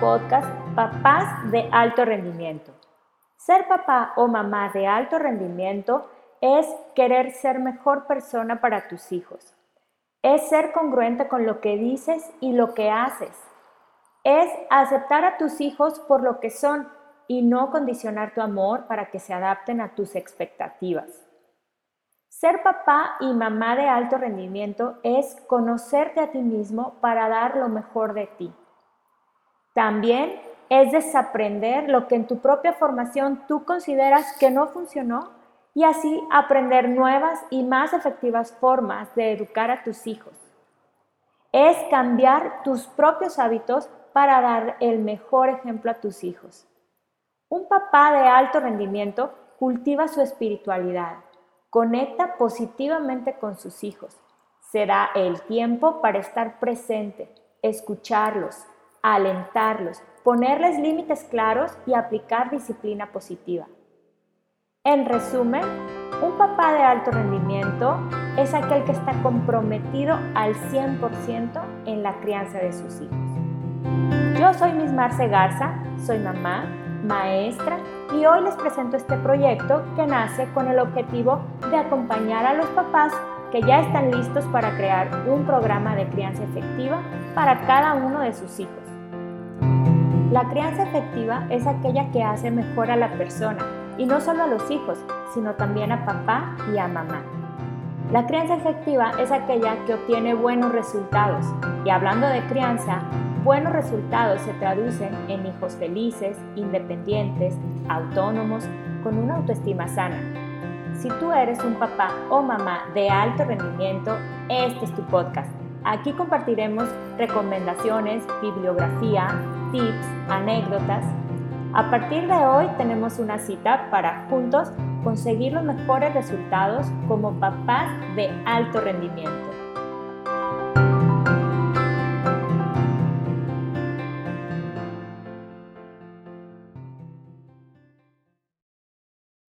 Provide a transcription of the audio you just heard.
podcast Papás de Alto Rendimiento. Ser papá o mamá de alto rendimiento es querer ser mejor persona para tus hijos. Es ser congruente con lo que dices y lo que haces. Es aceptar a tus hijos por lo que son y no condicionar tu amor para que se adapten a tus expectativas. Ser papá y mamá de alto rendimiento es conocerte a ti mismo para dar lo mejor de ti. También es desaprender lo que en tu propia formación tú consideras que no funcionó y así aprender nuevas y más efectivas formas de educar a tus hijos. Es cambiar tus propios hábitos para dar el mejor ejemplo a tus hijos. Un papá de alto rendimiento cultiva su espiritualidad, Conecta positivamente con sus hijos. Se da el tiempo para estar presente, escucharlos, alentarlos, ponerles límites claros y aplicar disciplina positiva. En resumen, un papá de alto rendimiento es aquel que está comprometido al 100% en la crianza de sus hijos. Yo soy Miss Marce Garza, soy mamá, maestra y hoy les presento este proyecto que nace con el objetivo de acompañar a los papás que ya están listos para crear un programa de crianza efectiva para cada uno de sus hijos. La crianza efectiva es aquella que hace mejor a la persona y no solo a los hijos, sino también a papá y a mamá. La crianza efectiva es aquella que obtiene buenos resultados y hablando de crianza, buenos resultados se traducen en hijos felices, independientes, autónomos, con una autoestima sana. Si tú eres un papá o mamá de alto rendimiento, este es tu podcast. Aquí compartiremos recomendaciones, bibliografía, tips, anécdotas. A partir de hoy tenemos una cita para juntos conseguir los mejores resultados como papás de alto rendimiento.